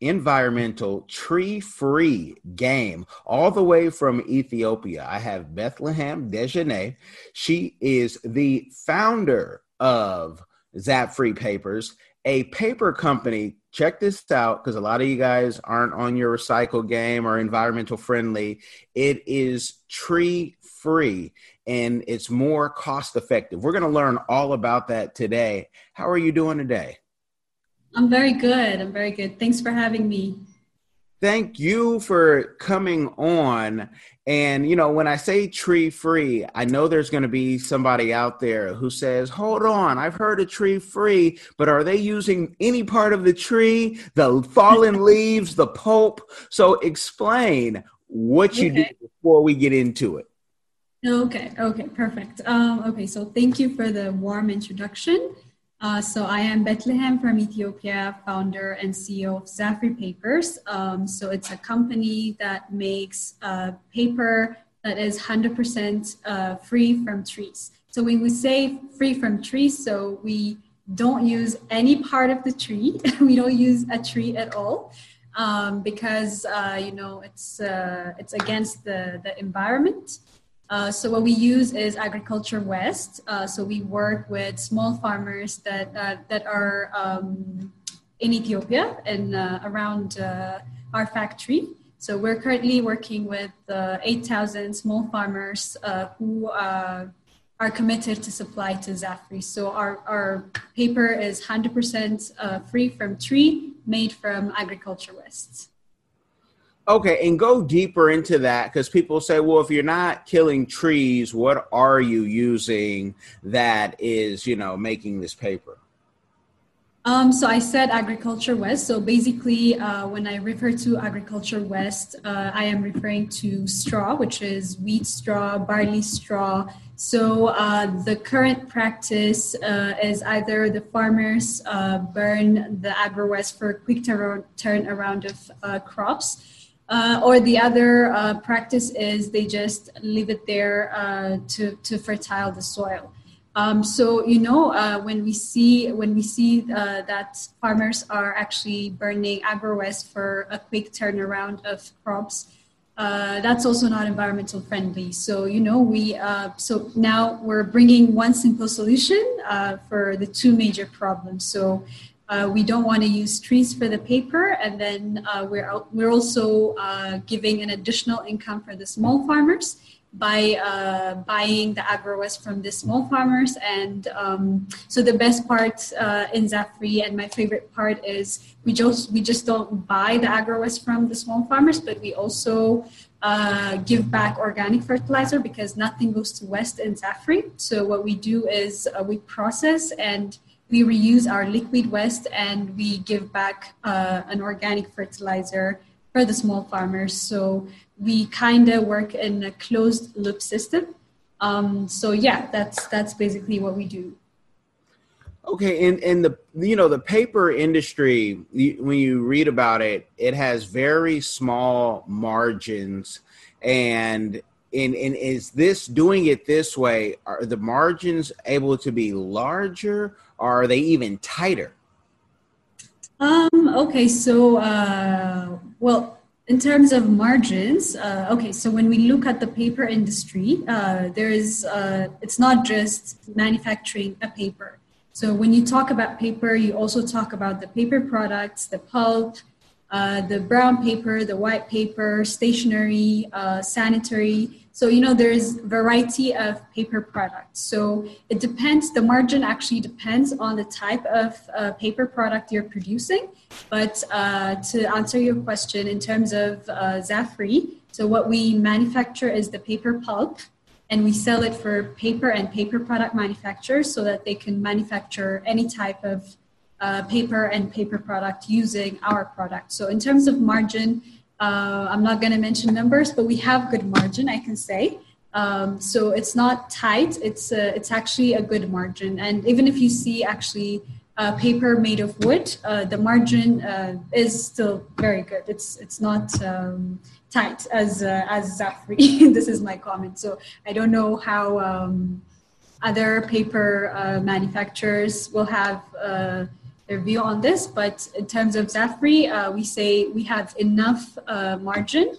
environmental tree-free game all the way from Ethiopia. I have Bethlehem Dejene. She is the founder of Zafree Papers, a paper company. Check this out because a lot of you guys aren't on your recycle game or environmental friendly. It is tree free and it's more cost effective. We're going to learn all about that today. How are you doing today? I'm very good. I'm very good. Thanks for having me. Thank you for coming on. And, you know, when I say tree free, I know there's going to be somebody out there who says, hold on, I've heard of tree free, but are they using any part of the tree, the fallen leaves, the pulp? So explain what you Okay. do before we get into it. Okay, okay, perfect. Um, okay, so thank you for the warm introduction. Uh, so I am Bethlehem from Ethiopia, founder and CEO of Zafree Papers. Um, so it's a company that makes uh, paper that is 100% uh, free from trees. So when we say free from trees, so we don't use any part of the tree. we don't use a tree at all. Um, because uh, you know it's uh, it's against the, the environment. Uh, so what we use is Agriculture West. Uh, so we work with small farmers that uh, that are um, in Ethiopia and uh, around uh, our factory. So we're currently working with uh, 8,000 small farmers who are committed to supply to Zafree. So our, our paper is 100% uh, free from tree, made from Agriculture West. Okay, and go deeper into that because people say, well, if you're not killing trees, what are you using that is, you know, making this paper? Um, so I said Agriculture West. So basically, uh, when I refer to Agriculture West, uh, I am referring to straw, which is wheat straw, barley straw. So uh, the current practice uh, is either the farmers uh, burn the Agro West for quick turn turnaround of uh, crops. Uh, or the other uh, practice is they just leave it there uh, to, to fertile the soil. Um, so you know uh, when we see when we see uh, that farmers are actually burning agro-west for a quick turnaround of crops, uh, that's also not environmental friendly. So you know we so now we're bringing one simple solution for the two major problems. So uh, we don't want to use trees for the paper, and then uh, we're we're also uh, giving an additional income for the small farmers by uh, buying the agro west from the small farmers. And um, so the best part uh, in Zafree, and my favorite part is we just we just don't buy the agro west from the small farmers, but we also uh, give back organic fertilizer because nothing goes to waste in Zafree. So what we do is uh, we process and we reuse our liquid waste and we give back uh, an organic fertilizer for the small farmers. So we kind of work in a closed loop system. Um, so yeah, that's that's basically what we do. Okay, and and the you know the paper industry when you read about it, it has very small margins, and and and is this doing it this way? Are the margins able to be larger, are they even tighter? Um, okay, so uh, well, in terms of margins, uh, okay, so when we look at the paper industry, uh, there is uh, it's not just manufacturing a paper. So when you talk about paper, you also talk about the paper products, the pulp, uh, the brown paper, the white paper, stationery, uh, sanitary. So you know there's variety of paper products. So it depends. The margin actually depends on the type of uh, paper product you're producing. But uh, to answer your question in terms of uh, Zafree, so what we manufacture is the paper pulp, and we sell it for paper and paper product manufacturers so that they can manufacture any type of uh, paper and paper product using our product. So in terms of margin, uh, I'm not going to mention numbers, but we have good margin, I can say. Um, so it's not tight. It's uh, it's actually a good margin. And even if you see actually uh, paper made of wood, uh, the margin uh, is still very good. It's it's not um, tight as as Zafree. this is my comment. So I don't know how um, other paper manufacturers will have their view on this, but in terms of Zafree, uh, we say we have enough uh, margin,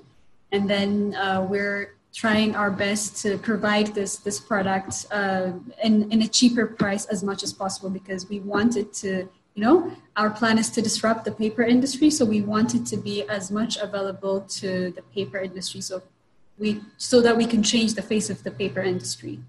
and then uh, we're trying our best to provide this this product uh, in, in a cheaper price as much as possible because we wanted to you know our plan is to disrupt the paper industry so we wanted to be as much available to the paper industry so we so that we can change the face of the paper industry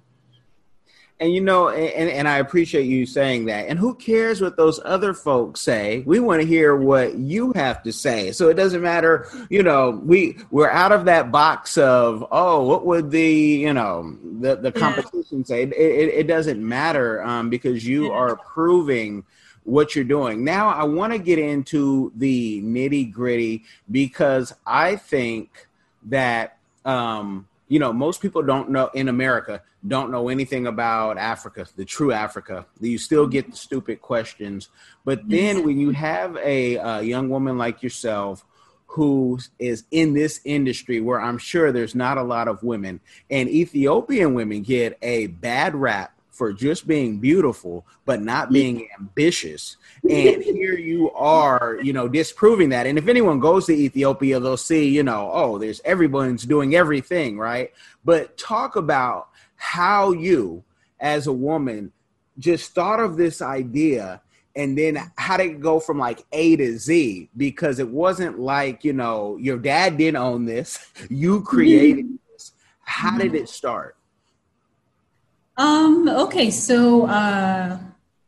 and you know, and, and I appreciate you saying that. And who cares what those other folks say? We want to hear what you have to say. So it doesn't matter, you know, we we're out of that box of, oh, what would the, you know, the, the competition yeah. say? It, it, it, doesn't matter um, because you yeah. are proving what you're doing. Now I want to get into the nitty gritty because I think that um, you know, most people don't know in America don't know anything about Africa, the true Africa. You still get the stupid questions. But then when you have a, a young woman like yourself who is in this industry where I'm sure there's not a lot of women, and Ethiopian women get a bad rap for just being beautiful but not being ambitious and here you are you know disproving that and if anyone goes to ethiopia they'll see you know oh there's everyone's doing everything right but talk about how you as a woman just thought of this idea and then how did it go from like A to Z? Because it wasn't like, you know, your dad didn't own this, you created this. How did it start? Um, okay, so uh,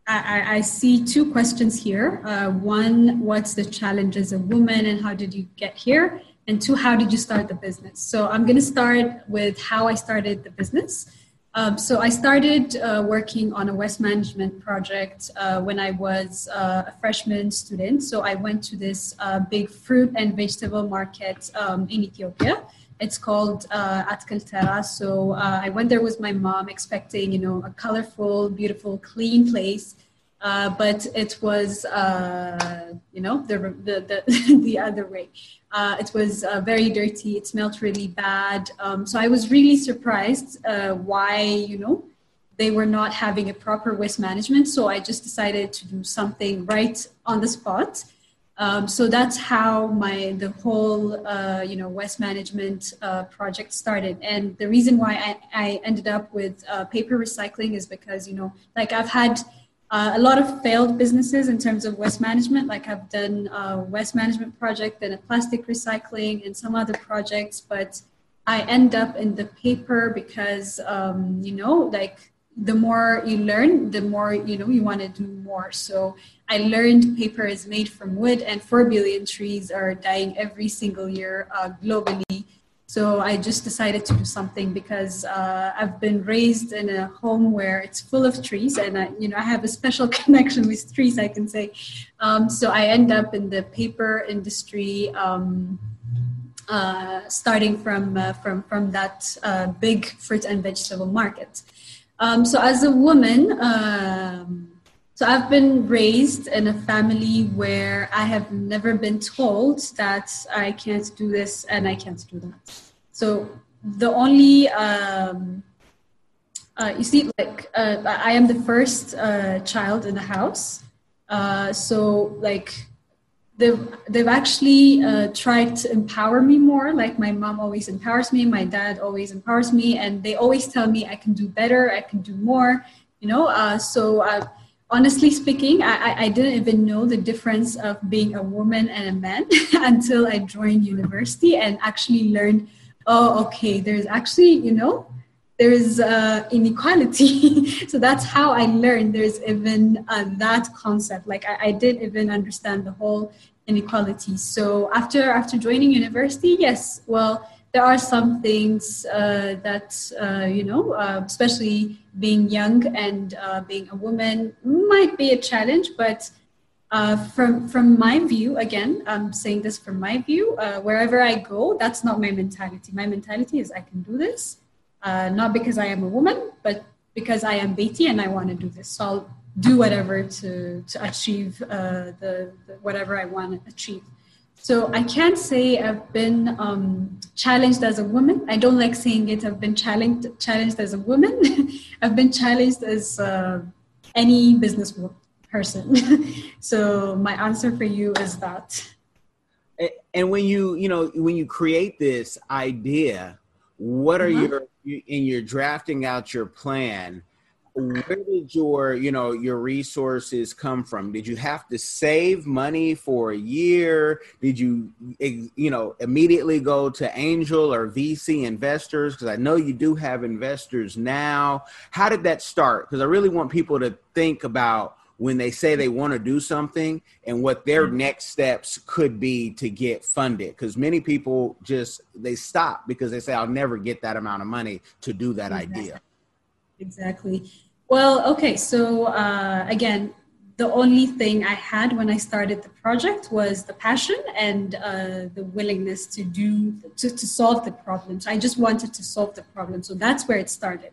I, I, see two questions here. Uh, one, what's the challenge as a woman and how did you get here? And two, how did you start the business? So I'm going to start with how I started the business. Um, so I started uh, working on a waste management project uh, when I was uh, a freshman student. So I went to this uh, big fruit and vegetable market um, in Ethiopia it's called uh, Atkilt Tera. So uh, I went there with my mom, expecting you know a colorful, beautiful, clean place. Uh, but it was, uh, you know, the the the, the other way. Uh, it was uh, very dirty. It smelled really bad. Um, so I was really surprised uh, why, you know, they were not having a proper waste management. So I just decided to do something right on the spot. Um, so that's how my the whole uh, you know waste management uh, project started. And the reason why I, I ended up with uh, paper recycling is because you know like I've had uh, a lot of failed businesses in terms of waste management. Like I've done a waste management project, then a plastic recycling, and some other projects, but I end up in the paper because um, you know like the more you learn, the more you know you want to do more. So I learned paper is made from wood, and four billion trees are dying every single year uh, globally. So I just decided to do something because uh, I've been raised in a home where it's full of trees, and I, you know I have a special connection with trees. I can say. Um, so I end up in the paper industry. Um, uh, starting from uh, from from that uh, big fruit and vegetable market. Um, so as a woman, um, so I've been raised in a family where I have never been told that I can't do this and I can't do that. So the only um, uh, you see, like uh, I am the first uh, child in the house. Uh, so like they've they've actually uh, tried to empower me more. Like my mom always empowers me, my dad always empowers me, and they always tell me I can do better, I can do more. You know, uh, so uh, honestly speaking, I, I didn't even know the difference of being a woman and a man until I joined university and actually learned. Oh, okay. There's actually, you know, there's uh, inequality. so that's how I learned there's even uh, that concept. Like I, I didn't even understand the whole inequality. So after after joining university, yes, well, there are some things uh, that uh, you know, uh, especially being young and uh, being a woman, might be a challenge. But Uh, from from my view, again, I'm saying this from my view. Uh, wherever I go, that's not my mentality. My mentality is I can do this, not because I am a woman, but because I am Beti and I want to do this. So I'll do whatever to to achieve uh, the, the, whatever I want to achieve. So I can't say I've been um, challenged as a woman. I don't like saying it. I've been challenged challenged as a woman. I've been challenged as uh, any business person. so my answer for you is that. And when you, you know, when you create this idea, what are mm-hmm. your, in your drafting out your plan, where did your you know your resources come from? Did you have to save money for a year? Did you you know immediately go to angel or vc investors? Because i know you do have investors now. How did that start? Because i really want people to think about when they say they want to do something and what their mm-hmm. next steps could be to get funded. Because many people just they stop because they say i'll never get that amount of money to do that exactly. idea. Exactly well okay so uh, again the only thing i had when i started the project was the passion and uh, the willingness to do to, to solve the problem so i just wanted to solve the problem so that's where it started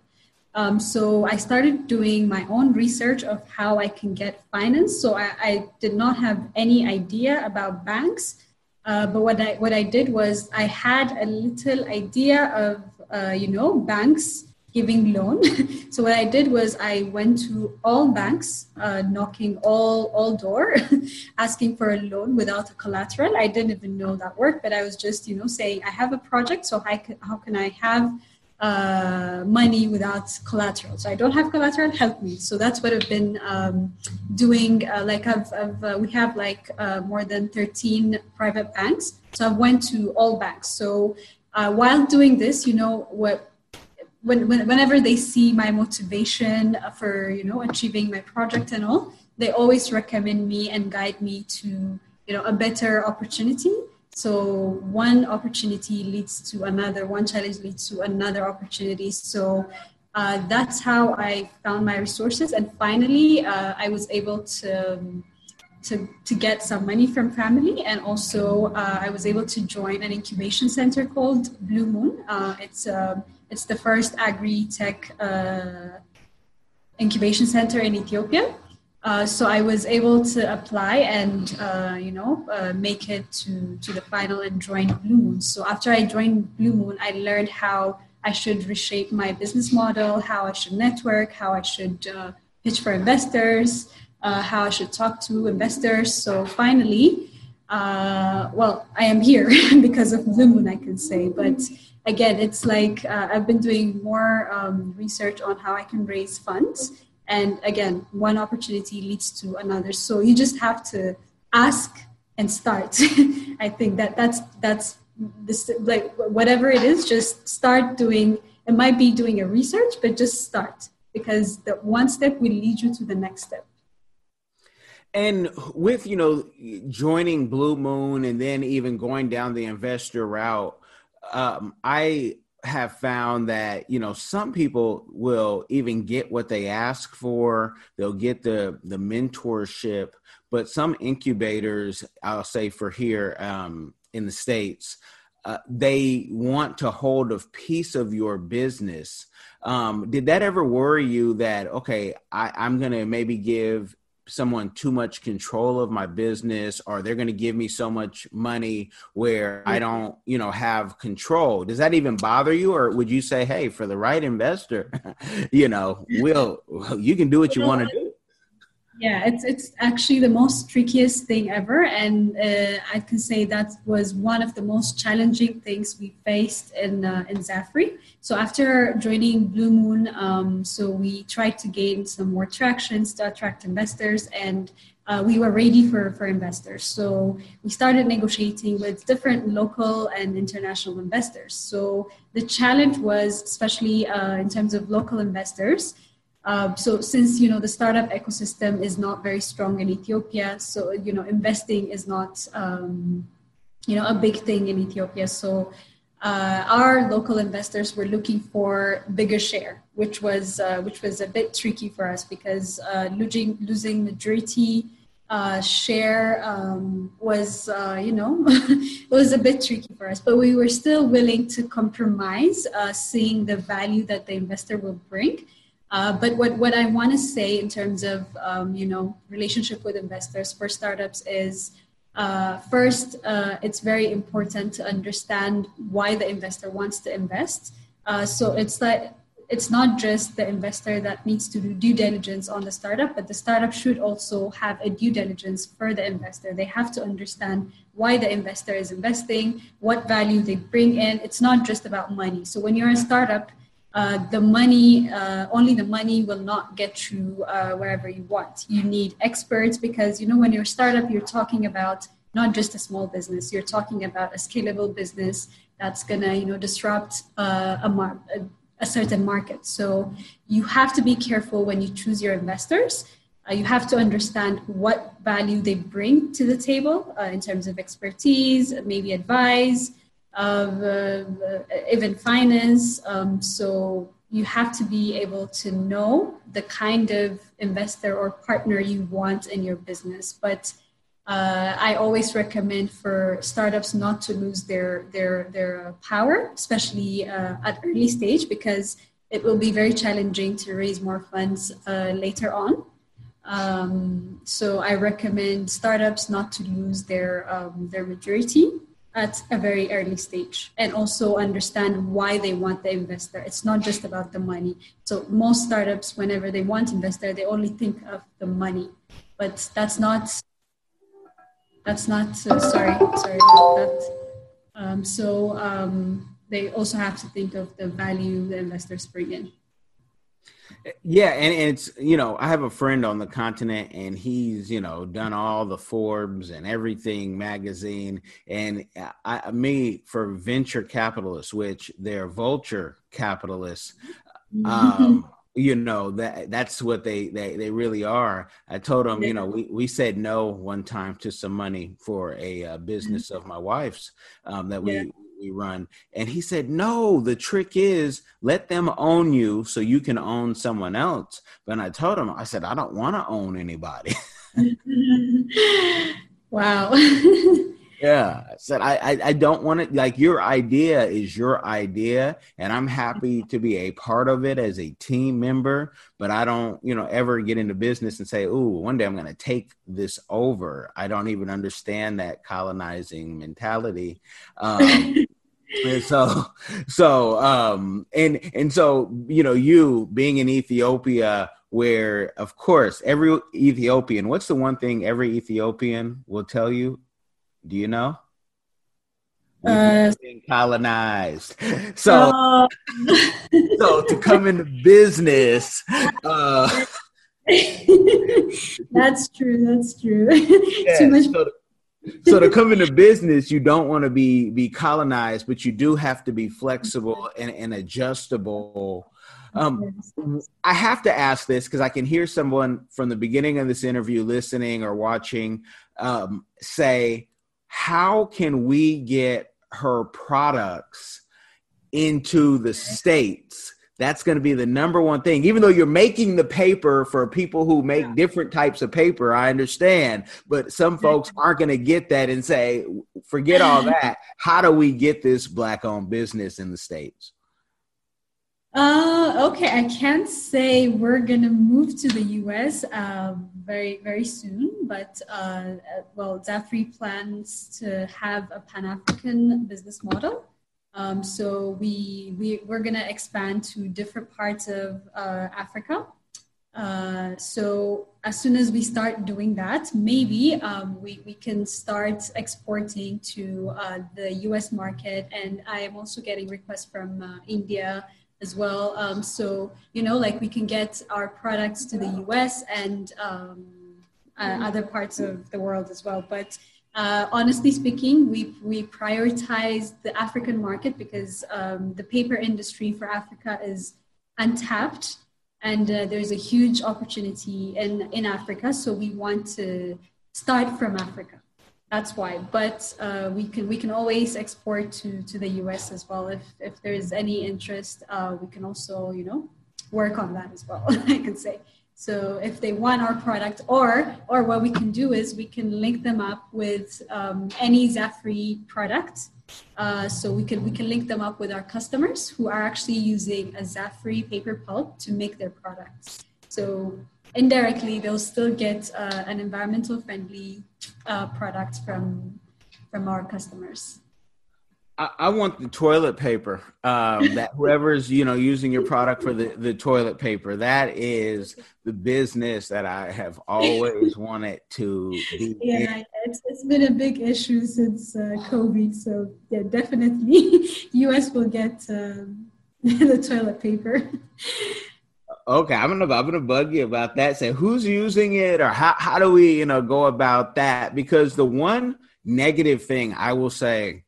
um, so I started doing my own research of how I can get finance. So I, I did not have any idea about banks, uh, but what I what I did was I had a little idea of uh, you know banks giving loan. so what I did was I went to all banks, uh, knocking all all door, asking for a loan without a collateral. I didn't even know that worked, but I was just you know saying I have a project, so how can, how can I have uh, money without collateral. So I don't have collateral, help me. So that's what I've been um, doing. Uh, like I've, I've uh, we have like uh, more than 13 private banks. So I went to all banks. So uh, while doing this, you know, what when, when, whenever they see my motivation for, you know, achieving my project and all, they always recommend me and guide me to, you know, a better opportunity so one opportunity leads to another, one challenge leads to another opportunity. So uh, that's how I found my resources. And finally, uh, I was able to, to, to get some money from family. And also, uh, I was able to join an incubation center called Blue Moon. Uh, it's, uh, it's the first agri tech uh, incubation center in Ethiopia. Uh, so I was able to apply and uh, you know uh, make it to to the final and join Blue Moon. So after I joined Blue Moon, I learned how I should reshape my business model, how I should network, how I should uh, pitch for investors, uh, how I should talk to investors. So finally, well, I am here because of Blue Moon, I can say, but. Again, it's like I've been doing more um, research on how I can raise funds. And again one opportunity leads to another. So you just have to ask and start. I think that that's that's this like whatever it is just start doing it might be doing a research but just start. Because the one step will lead you to the next step. And with you know joining blue moon and then even going down the investor route um, i have found that you know some people will even get what they ask for. They'll get the the mentorship but some incubators i'll say for here um, in the states uh, they want to hold a piece of your business. Um, did that ever worry you that okay I, i'm going to maybe give someone too much control of my business or they're going to give me so much money where I don't, you know, have control. Does that even bother you or would you say, "Hey, for the right investor, you know, will you can do what you want to do?" Yeah, it's it's actually the most trickiest thing ever, and uh, I can say that was one of the most challenging things we faced in uh, in Zafree. So after joining Blue Moon, um, so we tried to gain some more tractions to attract investors, and uh, we were ready for for investors. So we started negotiating with different local and international investors. So the challenge was, especially uh, in terms of local investors um, so since you know the startup ecosystem is not very strong in Ethiopia, so you know investing is not um, you know a big thing in Ethiopia. So uh, our local investors were looking for bigger share, which was uh, which was a bit tricky for us because uh, losing losing majority uh, share um, was, uh, you know, it was a bit tricky for us, but we were still willing to compromise, seeing the value that the investor will bring. Uh, but what, what I want to say in terms of, um, you know, relationship with investors for startups is uh, first, uh, it's very important to understand why the investor wants to invest. so it's like it's not just the investor that needs to do due diligence on the startup, but the startup should also have a due diligence for the investor. They have to understand why the investor is investing, what value they bring in. It's not just about money. So when you're a startup, uh, the money, uh, only the money will not get you uh, wherever you want. You need experts because, you know, when you're a startup, you're talking about not just a small business, you're talking about a scalable business that's going to, you know, disrupt uh, a, a certain market. So you have to be careful when you choose your investors. Uh, you have to understand what value they bring to the table in terms of expertise, maybe advice, even finance. Um, so you have to be able to know the kind of investor or partner you want in your business. But uh, I always recommend for startups not to lose their their their power, especially uh, at early stage, because it will be very challenging to raise more funds uh, later on. Um, so I recommend startups not to lose their um, their maturity at a very early stage, and also understand why they want the investor. It's not just about the money. So most startups, whenever they want investor, they only think of the money, but that's not that's not uh, sorry sorry about that um, so um, they also have to think of the value the investors bring in yeah and, it's you know i have a friend on the continent and he's you know done all the forbes and everything magazine and I, me for venture capitalists which they're vulture capitalists um, you know that that's what they they, they really are i told them you know we, we said no one time to some money for a uh, business mm-hmm. of my wife's um, that yeah. We run. And he said no the trick is let them own you so you can own someone else. But i told him i said i don't want to own anybody. Wow Yeah, I said I, I, I don't want it. Like your idea is your idea, and I'm happy to be a part of it as a team member. But I don't, you know, ever get into business and say, "Ooh, one day I'm going to take this over." I don't even understand that colonizing mentality. Um, and so, so, um, and and so, you know, you being in Ethiopia where of course every Ethiopian, what's the one thing every Ethiopian will tell you do you know? Uh, being colonized. So, uh, so to come into business. Uh, that's true. That's true. Yeah, Too much. So to, so to come into business, you don't want to be be colonized, but you do have to be flexible and, and adjustable. Um, I have to ask this because I can hear someone from the beginning of this interview listening or watching um, say, how can we get her products into the states? That's going to be the number one thing. Even though you're making the paper for people who make yeah. different types of paper i understand. But some folks aren't going to get that and say forget all that. How do we get this black owned business in the states? Uh, okay, I can't say we're gonna move to the US uh, very very soon, but uh, well, Zafree plans to have a Pan African business model. Um, so we we we're gonna expand to different parts of uh, Africa. Uh, so as soon as we start doing that, maybe um, we, we can start exporting to uh, the US market. And I am also getting requests from uh, India, as well. Um, so, you know, like we can get our products to the US and um, uh, other parts of the world as well. But uh, honestly speaking, we, we prioritize the African market because um, the paper industry for Africa is untapped and uh, there's a huge opportunity in, in Africa. So we want to start from Africa that's why but uh, we can we can always export to to the us as well if if there is any interest uh, we can also you know work on that as well i can say So if they want our product, or or what we can do is we can link them up with um, any Zafree product. Uh, so we can we can link them up with our customers who are actually using a Zafree paper pulp to make their products. So indirectly, they'll still get uh, an environmental friendly uh, product from from our customers. I, I want the toilet paper. Um, that whoever's you know using your product for the the toilet paper, that is the business that I have always wanted to be. Yeah, it's, it's been a big issue since uh, COVID. So yeah, definitely, US will get um, the toilet paper. Okay, I'm gonna I'm gonna bug you about that. Say who's using it, or how how do we you know go about that? Because the one negative thing I will say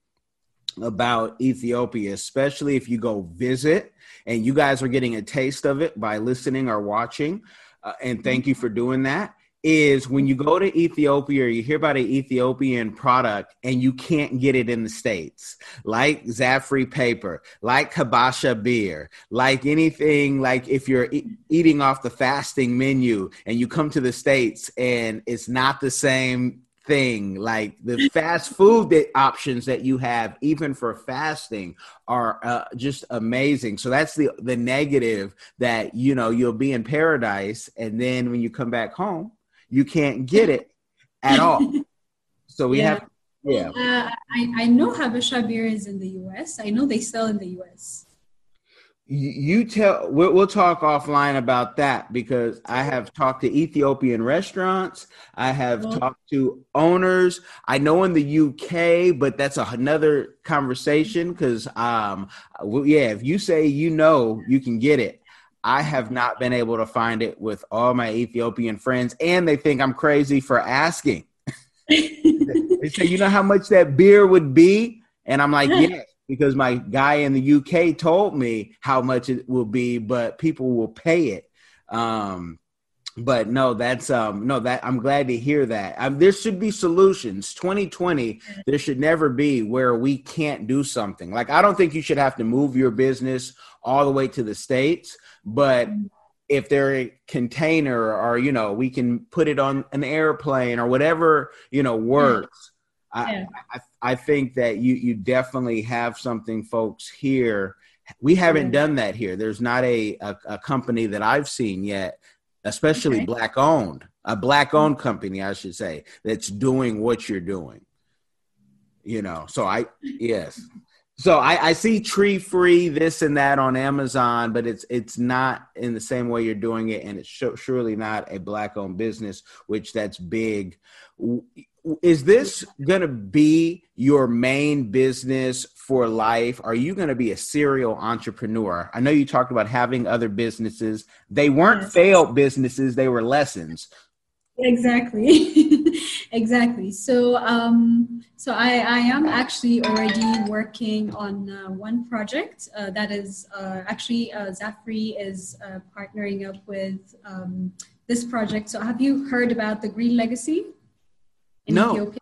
about Ethiopia, especially if you go visit and you guys are getting a taste of it by listening or watching. Uh, and thank you for doing that. Is when you go to Ethiopia, or you hear about an Ethiopian product and you can't get it in the States, like Zafree paper, like Habesha beer, like anything, like if you're e- eating off the fasting menu and you come to the States and it's not the same thing like the fast food that options that you have even for fasting are uh, just amazing. So that's the the negative that you know you'll be in paradise and then when you come back home you can't get it at all so we Yeah. have yeah Uh, I, I know Habesha beer is in the US. I know they sell in the US. you, you tell we'll, we'll talk offline about that because i have talked to ethiopian restaurants i have Well- talked to owners i know in the uk but that's a, another conversation because um well, yeah if you say you know you can get it i have not been able to find it with all my ethiopian friends and they think i'm crazy for asking they say you know how much that beer would be and i'm like yes because my guy in the UK told me how much it will be, but people will pay it. Um, but no, that's um, no that I'm glad to hear that. Um, there should be solutions. 2020, there should never be where we can't do something. Like I don't think you should have to move your business all the way to the states, but if they're a container or you know we can put it on an airplane or whatever you know works. I, I I think that you you definitely have something, folks. Here, we haven't Yeah. done that here. There's not a, a a company that I've seen yet, especially Okay. black owned, a black owned company, I should say, that's doing what you're doing. You know, so I yes. So I, I see tree free this and that on Amazon, but it's it's not in the same way you're doing it, and it's su- surely not a black owned business, which that's big. Is this going to be your main business for life? Are you going to be a serial entrepreneur? I know you talked about having other businesses. They weren't failed businesses; they were lessons. Exactly exactly so um so i i am actually already working on uh, one project uh, that is uh, actually uh, zafree is uh, partnering up with um, this project so have you heard about the green legacy in No. ethiopia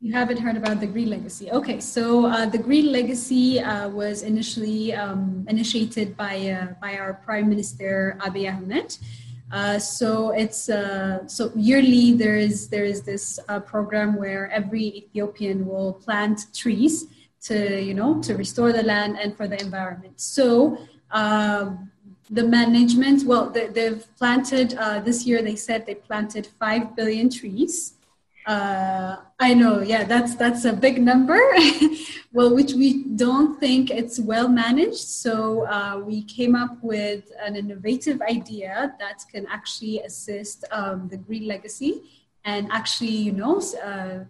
you haven't heard about the Green Legacy. Okay, so uh, the Green Legacy uh, was initially um, initiated by uh, by our Prime Minister Abiy Ahmed. Uh, so it's uh, so yearly there is there is this uh, program where every Ethiopian will plant trees to you know to restore the land and for the environment. So. Um, the management, well, they, they've planted uh, this year. They said they planted five billion trees. Uh, I know, yeah, that's that's a big number. well, which we don't think it's well managed. So uh, we came up with an innovative idea that can actually assist um, the green legacy and actually, you know, uh,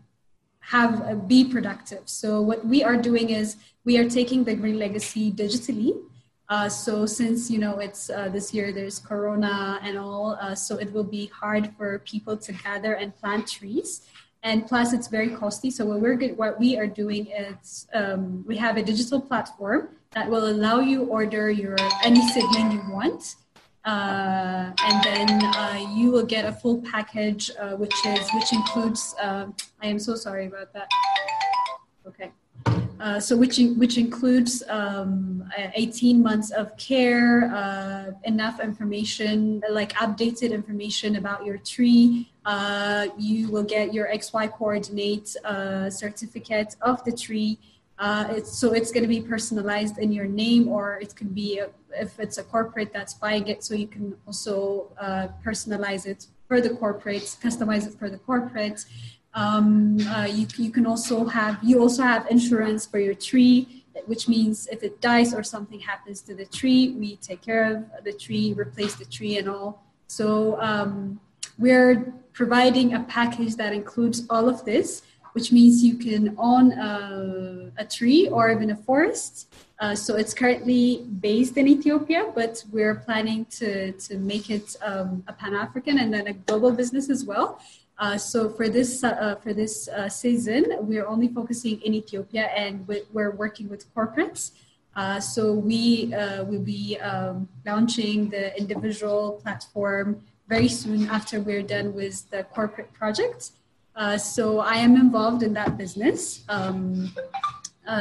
have uh, be productive. So what we are doing is we are taking the green legacy digitally. Uh, so since you know it's uh, this year there's corona and all uh, so it will be hard for people to gather and plant trees. And plus it's very costly. So what we're good, what we are doing is um, we have a digital platform that will allow you order your any seedling you want. Uh, and then uh, you will get a full package uh, which is which includes um i am so sorry about that. Okay uh, so which which includes um, 18 months of care, uh, enough information, like updated information about your tree. Uh, you will get your XY coordinate uh, certificate of the tree. Uh, it's, so it's going to be personalized in your name, or it could be a, if it's a corporate that's buying it. So you can also personalize it for the corporates, customize it for the corporates. Um, uh, you, you can also have you also have insurance for your tree, which means if it dies or something happens to the tree, we take care of the tree, replace the tree, and all. So um, we're providing a package that includes all of this, which means you can own a, a tree or even a forest. Uh, so it's currently based in Ethiopia, but we're planning to, to make it um, a Pan African and then a global business as well. Uh, so for this uh, for this uh, season, we're only focusing in Ethiopia, and we're working with corporates. Uh, so we uh, will be um, launching the individual platform very soon after we're done with the corporate project. so I am involved in that business. Um,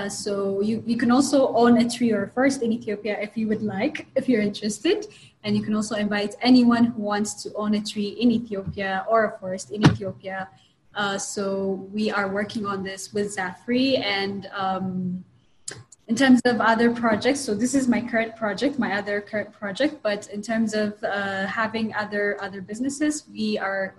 so you, you can also own a tree or a forest in Ethiopia if you would like, if you're interested. And you can also invite anyone who wants to own a tree in Ethiopia or a forest in Ethiopia. Uh, so we are working on this with Zafree and um, in terms of other projects so this is my current project my other current project but in terms of uh, having other other businesses we are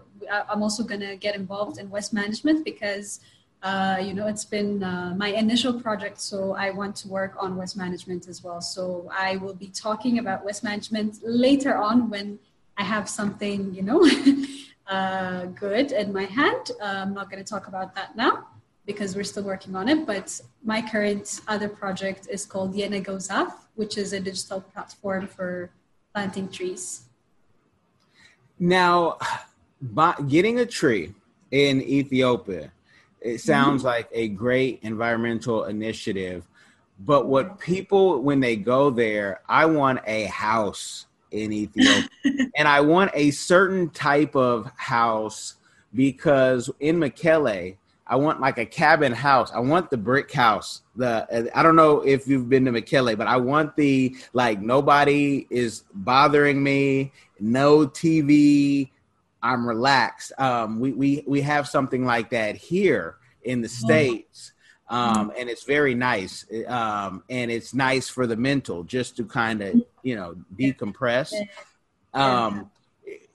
i'm also going to get involved in waste management because uh, you know, it's been uh, my initial project, so I want to work on waste management as well. So I will be talking about waste management later on when I have something, you know, uh, good in my hand. Uh, I'm not going to talk about that now because we're still working on it. But my current other project is called Yenegozaf, which is a digital platform for planting trees. Now, by getting a tree in Ethiopia it sounds mm-hmm. like a great environmental initiative. But what people, when they go there, I want a house in Ethiopia. and I want a certain type of house because in Mekelle, I want like a cabin house. I want the brick house. The I don't know if you've been to Mekelle, but I want the like nobody is bothering me, no TV, I'm relaxed. Um, we, we, we have something like that here in the States. Um, and it's very nice. Um, and it's nice for the mental just to kind of, you know, decompress. Um,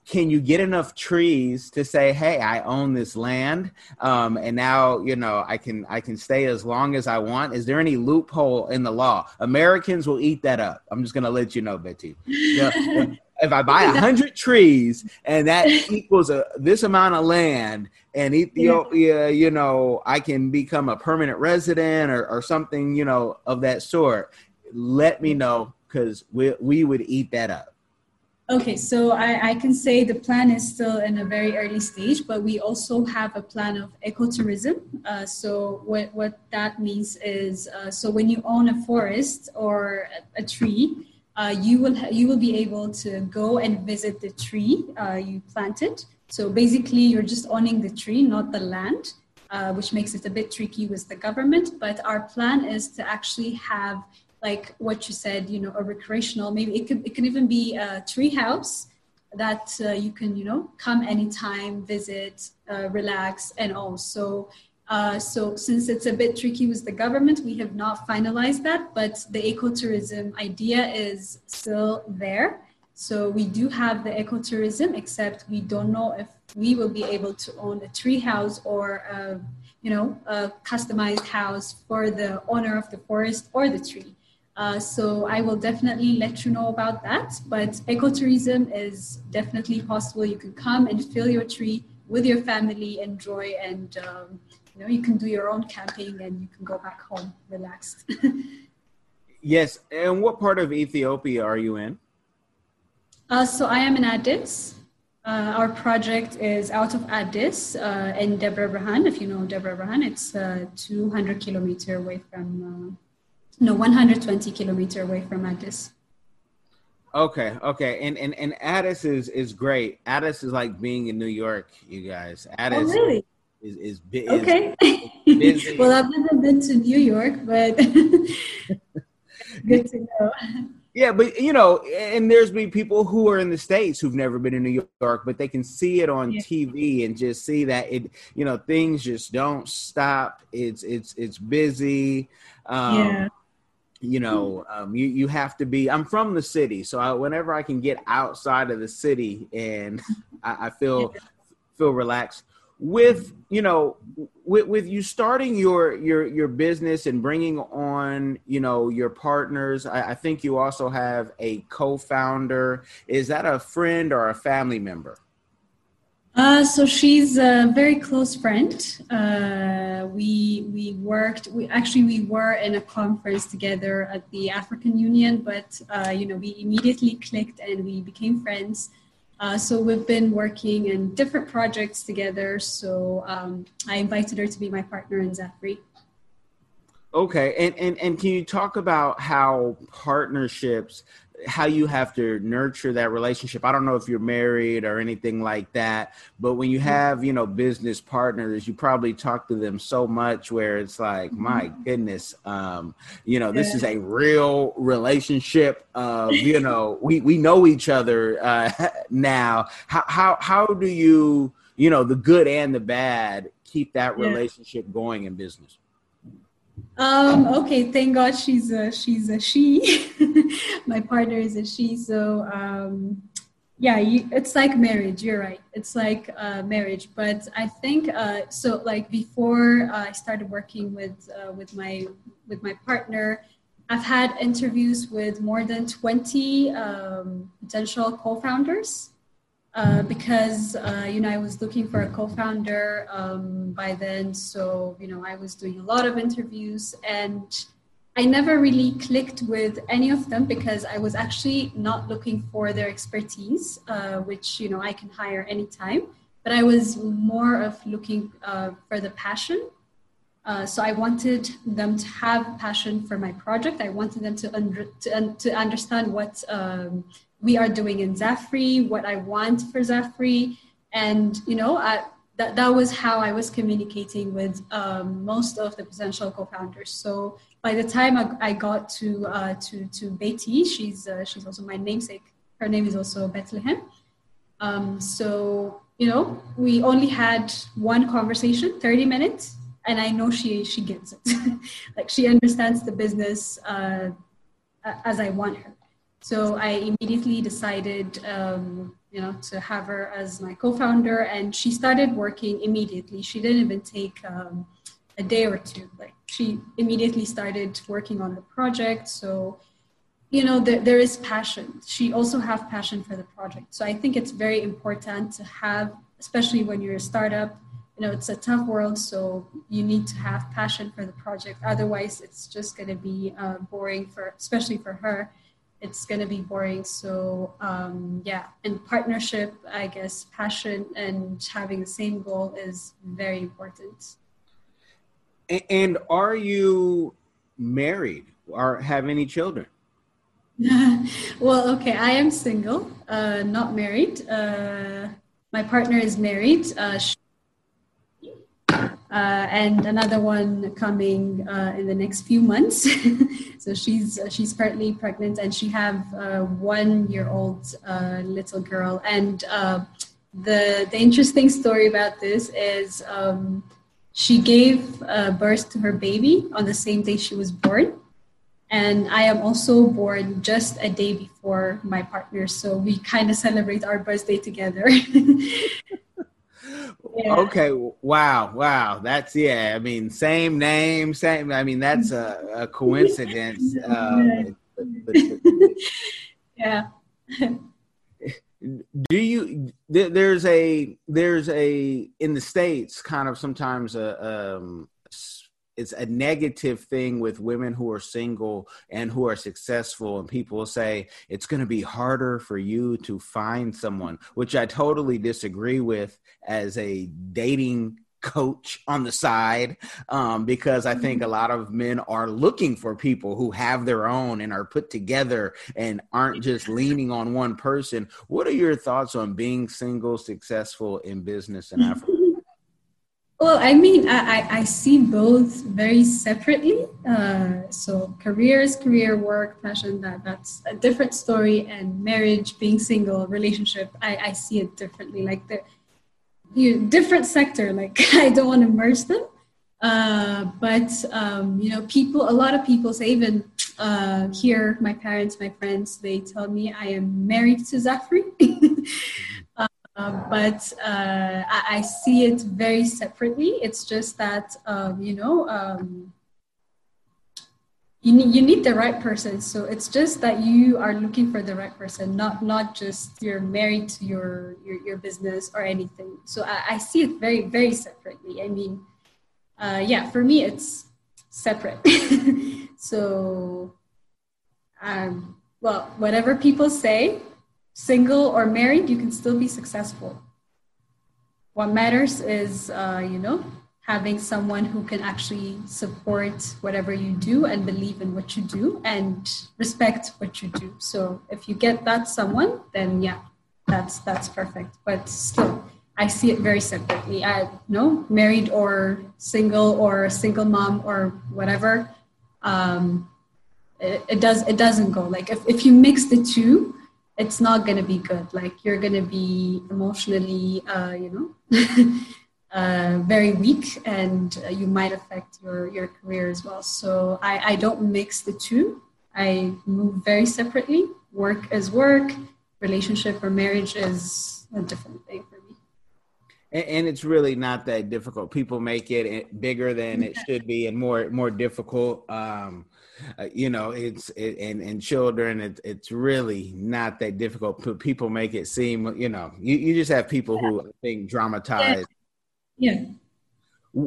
can you get enough trees to say, "Hey, I own this land, um, and now you know I can I can stay as long as I want"? Is there any loophole in the law? Americans will eat that up. I'm just gonna let you know, Betty. if I buy a hundred trees and that equals a this amount of land and Ethiopia, you know, I can become a permanent resident or, or something, you know, of that sort. Let me know because we we would eat that up. Okay, so I, I can say the plan is still in a very early stage, but we also have a plan of ecotourism. Uh, so what, what that means is, uh, so when you own a forest or a, a tree, uh, you will ha- you will be able to go and visit the tree uh, you planted. So basically, you're just owning the tree, not the land, uh, which makes it a bit tricky with the government. But our plan is to actually have like what you said, you know, a recreational. Maybe it could it can even be a tree house that uh, you can you know come anytime, visit, uh, relax, and also uh, so since it's a bit tricky with the government, we have not finalized that, but the ecotourism idea is still there. So we do have the ecotourism, except we don't know if we will be able to own a tree house or a, you know a customized house for the owner of the forest or the tree. Uh, so I will definitely let you know about that. But ecotourism is definitely possible. You can come and fill your tree with your family, enjoy, and um, you know you can do your own camping and you can go back home relaxed yes and what part of ethiopia are you in uh, so i am in addis uh, our project is out of addis uh, in debre if you know debre Birhan, it's uh, 200 kilometer away from uh, no 120 kilometer away from addis Okay, okay, and and and Addis is is great. Addis is like being in New York, you guys. Addis, oh, really? Is is, is okay. Is well, I've never been to New York, but good to know. Yeah, but you know, and there's been people who are in the states who've never been in New York, but they can see it on yeah. TV and just see that it, you know, things just don't stop. It's it's it's busy. Um, yeah. You know, um, you you have to be. I'm from the city, so I, whenever I can get outside of the city and I, I feel feel relaxed with you know with, with you starting your your your business and bringing on you know your partners I, I, think you also have a co-founder is that a friend or a family member uh, so she's a very close friend. Uh, we we worked. We actually we were in a conference together at the African Union, but uh, you know we immediately clicked and we became friends. Uh, so we've been working in different projects together. So um, I invited her to be my partner in Zafree. Okay, and, and and can you talk about how partnerships how you have to nurture that relationship. I don't know if you're married or anything like that, but when you mm-hmm. have, you know, business partners, you probably talk to them so much where it's like, mm-hmm. my goodness, um, you know, this is a real relationship. Of, you know, we, we know each other uh, now. How, how, how do you, you know, the good and the bad keep that relationship going in business? Um, okay, thank God she's a she's a she. My partner is a she. So um, yeah, you, it's like marriage. You're right. It's like uh, marriage. But I think uh, so. Like before I started working with uh, with my with my partner, I've had interviews with more than twenty um, potential co-founders uh, because uh, you know I was looking for a co-founder um, by then, so you know I was doing a lot of interviews, and I never really clicked with any of them because I was actually not looking for their expertise, uh, which you know I can hire anytime, but I was more of looking uh, for the passion. Uh, so I wanted them to have passion for my project. I wanted them to under, to, to understand what um, we are doing in Zafree, what I want for Zafree. And, you know, that, that was how I was communicating with um, most of the potential co-founders. So by the time I, got to, uh, to, to Betty, she's, uh, she's also my namesake. Her name is also Bethlehem. Um, so, you know, we only had one conversation, 30 minutes, and I know she, she gets it. like she understands the business uh, as I want her. So I immediately decided, um, you know, to have her as my co-founder, and she started working immediately. She didn't even take um, a day or two. Like she immediately started working on the project. So, you know, there, there is passion. She also have passion for the project. So I think it's very important to have, especially when you're a startup. You know, it's a tough world, so you need to have passion for the project. Otherwise, it's just going to be uh, boring for, especially for her it's going to be boring. So um, yeah, and partnership, I guess, passion and having the same goal is very important. And are you married or have any children? well, okay, I am single, uh, not married. Uh, my partner is married. Uh, she uh, and another one coming uh, in the next few months. so she's uh, she's partly pregnant, and she have a one year old uh, little girl. And uh, the the interesting story about this is um, she gave uh, birth to her baby on the same day she was born. And I am also born just a day before my partner, so we kind of celebrate our birthday together. Yeah. Okay. Wow. Wow. That's yeah. I mean, same name, same. I mean, that's a, a coincidence. Uh, yeah. Do you? There's a there's a in the states kind of sometimes a um, it's a negative thing with women who are single and who are successful and people will say it's going to be harder for you to find someone which i totally disagree with as a dating coach on the side um, because I think a lot of men are looking for people who have their own and are put together and aren't just leaning on one person. What are your thoughts on being single, successful in business in Africa? Well, I mean, I, I see both very separately. Uh, so career is career, work, passion, that that's a different story. And marriage, being single, relationship, I, I see it differently. Like the you different sector. Like I don't want to merge them. Uh, but um, you know, people, a lot of people say even uh, here, my parents, my friends, they tell me I am married to Zafree. Uh, but uh, I, I, see it very separately. It's just that um, you know um, you need you need the right person. So it's just that you are looking for the right person, not not just you're married to your your, your business or anything. So I, I see it very very separately. I mean, uh, yeah, for me it's separate. so um, well, whatever people say, single or married, you can still be successful. What matters is, uh, you know, having someone who can actually support whatever you do and believe in what you do and respect what you do. So if you get that someone, then yeah, that's that's perfect. But still, I see it very separately. I no married or single or single mom or whatever. Um, it, it does it doesn't go like if, if you mix the two it's not going to be good. Like you're going to be emotionally uh, you know uh, very weak and uh, you might affect your your career as well. So I, I don't mix the two. I move very separately. Work is work. Relationship or marriage is a different thing for me. And, it's really not that difficult. People make it bigger than it should be and more more difficult. Um, uh, you know it's it, and and children it, it's really not that difficult people make it seem you know you, you just have people who I think dramatize yeah. yeah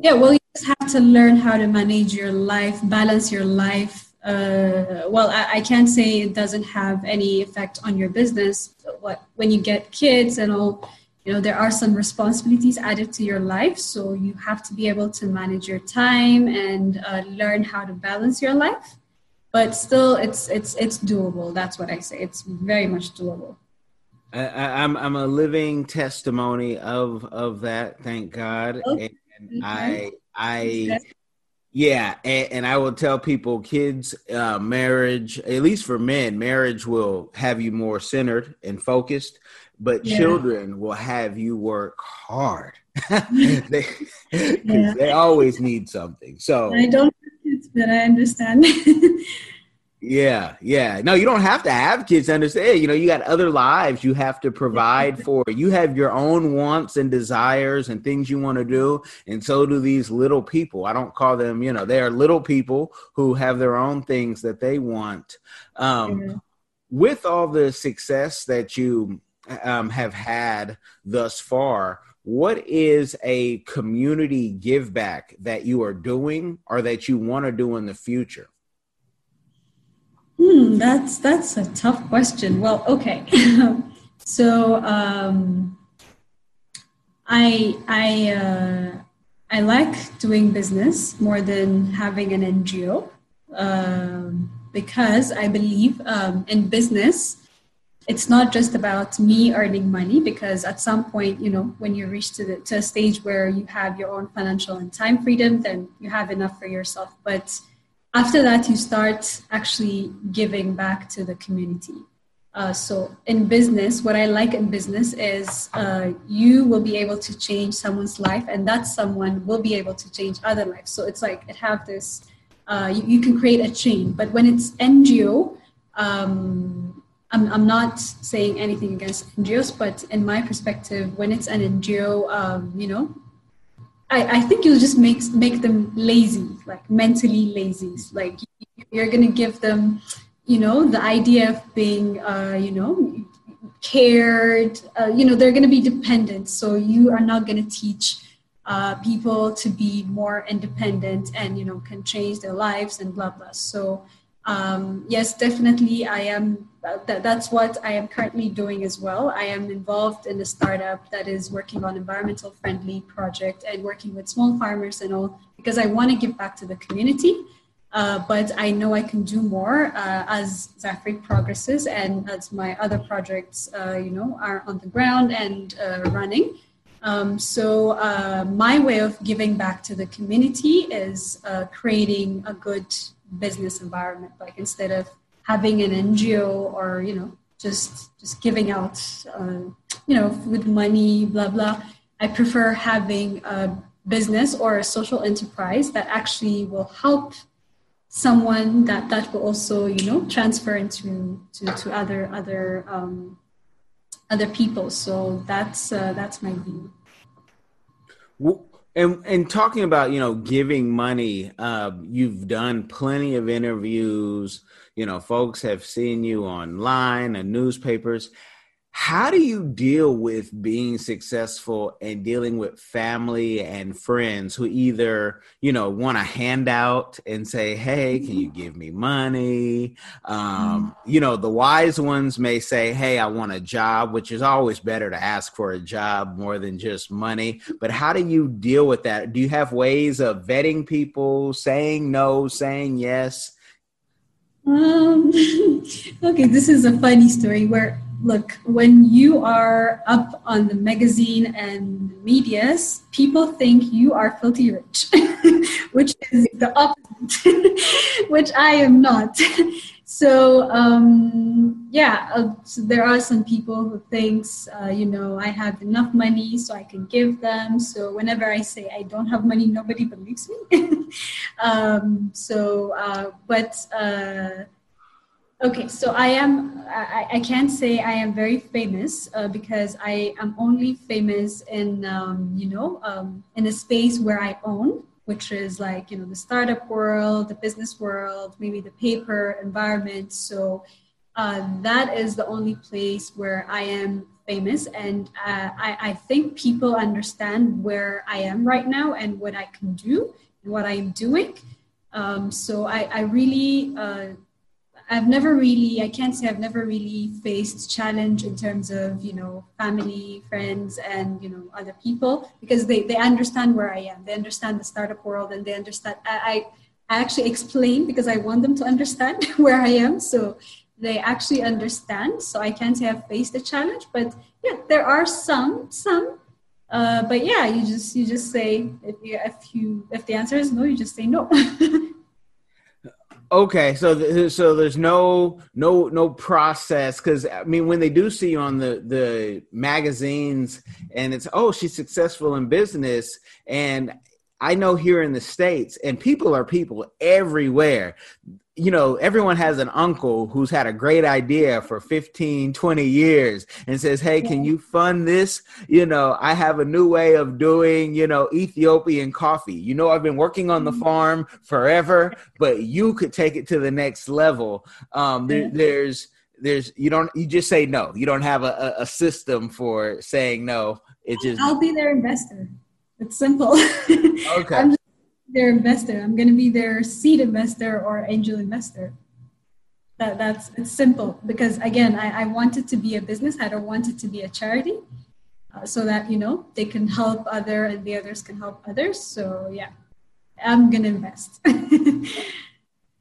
yeah well you just have to learn how to manage your life balance your life uh, well I, I can't say it doesn't have any effect on your business what when you get kids and all you know there are some responsibilities added to your life so you have to be able to manage your time and uh, learn how to balance your life but still it's it's it's doable. That's what i say. It's very much doable. I, am I'm, I'm a living testimony of of that thank god. Okay. and i i yeah and, and, i will tell people kids uh, marriage at least for men marriage will have you more centered and focused but yeah. children will have you work hard. They, yeah. they always need something. So i don't kids but i understand. Yeah yeah. No you don't have to have kids to understand. You know you got other lives you have to provide for. You have your own wants and desires and things you want to do and so do these little people. I don't call them you know they are little people who have their own things that they want. Um, yeah. with all the success that you um, have had thus far, what is a community give back that you are doing or that you want to do in the future? Hmm, that's that's a tough question. Well, okay. so um, I I uh, I like doing business more than having an NGO um, because I believe um, in business it's not just about me earning money because at some point you know when you reach to, the, to a stage where you have your own financial and time freedom then you have enough for yourself. But after that you start actually giving back to the community. Uh, so in business what i like in business is uh, you will be able to change someone's life and that someone will be able to change other lives. So it's like it have this uh, you, you, can create a chain. But when it's ngo um, I'm, I'm not saying anything against NGOs, but in my perspective, when it's an NGO, um, you know, I, I think you'll just make make them lazy, like mentally lazy. Like you're gonna give them, you know, the idea of being, uh, you know, cared. Uh, you know, they're gonna be dependent. So you are not gonna teach uh, people to be more independent and you know can change their lives and blah blah. So um, yes, definitely, I am. That, that's what I am currently doing as well. I am involved in a startup that is working on environmental friendly project and working with small farmers and all because I want to give back to the community. Uh, but I know I can do more uh, as Zafree progresses and as my other projects, uh, you know, are on the ground and uh, running. Um, so uh, my way of giving back to the community is uh, creating a good business environment. Like instead of having an NGO or you know just just giving out uh, you know food money, blah blah. I prefer having a business or a social enterprise that actually will help someone that that will also you know transfer into to, to other other um, other people so that's uh, that's my view and and talking about you know giving money uh, you've done plenty of interviews. You know folks have seen you online and newspapers how do you deal with being successful and dealing with family and friends who either you know want a handout and say hey can you give me money? Um, mm-hmm. you know the wise ones may say hey i want a job which is always better to ask for a job more than just money. But how do you deal with that? Do you have ways of vetting people saying no saying yes? Um, okay this is a funny story where look, when you are up on the magazine and the medias, people think you are filthy rich, which is the opposite, which I am not. So um, yeah, uh, so there are some people who thinks, uh, you know, I have enough money so I can give them. So whenever I say I don't have money, nobody believes me. um, so, uh, but uh, Okay, so I am, I, I can't say I am very famous uh, because I am only famous in, um, you know, um, in a space where I own, which is like, you know, the startup world, the business world, maybe the paper environment. So uh, that is the only place where I am famous. And uh, I, I think people understand where I am right now and what I can do and what I'm doing. Um, so I, I really, uh, I've never really, I can't say I've never really faced challenge in terms of, you know, family, friends, and, you know, other people because they, they understand where I am. They understand the startup world and they understand. I, I actually explain because I want them to understand where I am. So they actually understand. So I can't say I've faced a challenge, but yeah, there are some, some. Uh, but yeah, you just you just say if you if you if the answer is no, you just say no. Okay, so th- so there's no no no process because I mean when they do see you on the the magazines and it's oh she's successful in business and I know here in the states and people are people everywhere you know, everyone has an uncle who's had a great idea for 15, 20 years and says, Hey, can you fund this? You know, I have a new way of doing, you know, Ethiopian coffee. You know, I've been working on the mm-hmm. farm forever, but you could take it to the next level. Um, there, there's, there's, you don't, you just say no. You don't have a, a system for saying no. It just, I'll be their investor. It's simple. Okay their investor. I'm going to be their seed investor or angel investor. That, that's it's simple because again, I, I want it to be a business. I don't want it to be a charity, uh, so that you know they can help other and the others can help others. So yeah, I'm gonna invest.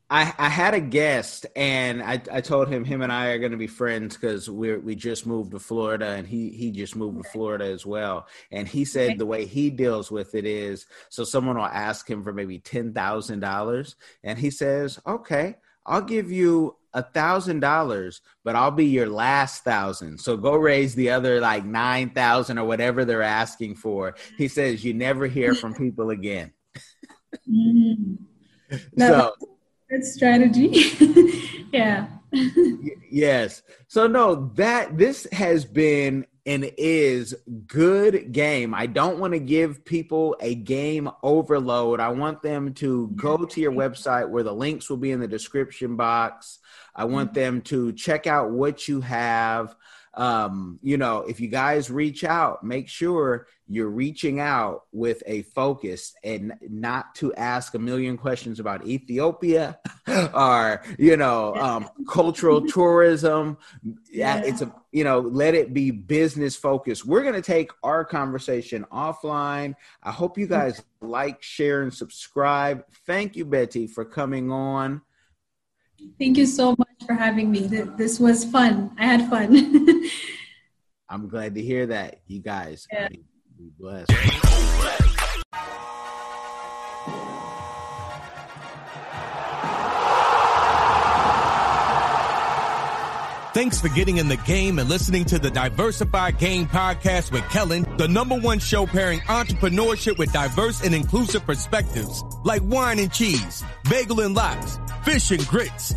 I, I had a guest and I, I told him him and I are going to be friends because we we just moved to Florida and he he just moved to Florida as well and he said okay. the way he deals with it is so someone will ask him for maybe ten thousand dollars and he says okay I'll give you a thousand dollars but I'll be your last thousand so go raise the other like nine thousand or whatever they're asking for he says you never hear from people again. mm. no. So Good strategy. yeah. yes. So no, that this has been and is good game. I don't want to give people a game overload. I want them to go to your website where the links will be in the description box. I want mm-hmm. them to check out what you have um, you know, if you guys reach out, make sure you're reaching out with a focus and not to ask a million questions about Ethiopia or, you know, um, cultural tourism. Yeah. It's a, you know, let it be business focused. We're going to take our conversation offline. I hope you guys like, share, and subscribe. Thank you, Betty, for coming on. Thank you so much for having me. This was fun. I had fun. I'm glad to hear that, you guys. Yeah. Be blessed. Thanks for getting in the game and listening to the Diversified Game podcast with Kellen, the number one show pairing entrepreneurship with diverse and inclusive perspectives like wine and cheese, bagel and lox, fish and grits.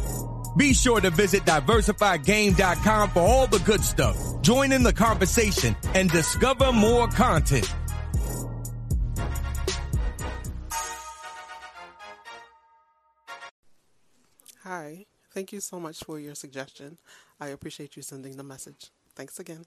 Be sure to visit diversifiedgame.com for all the good stuff. Join in the conversation and discover more content. Hi. Thank you so much for your suggestion. I appreciate you sending the message. Thanks again.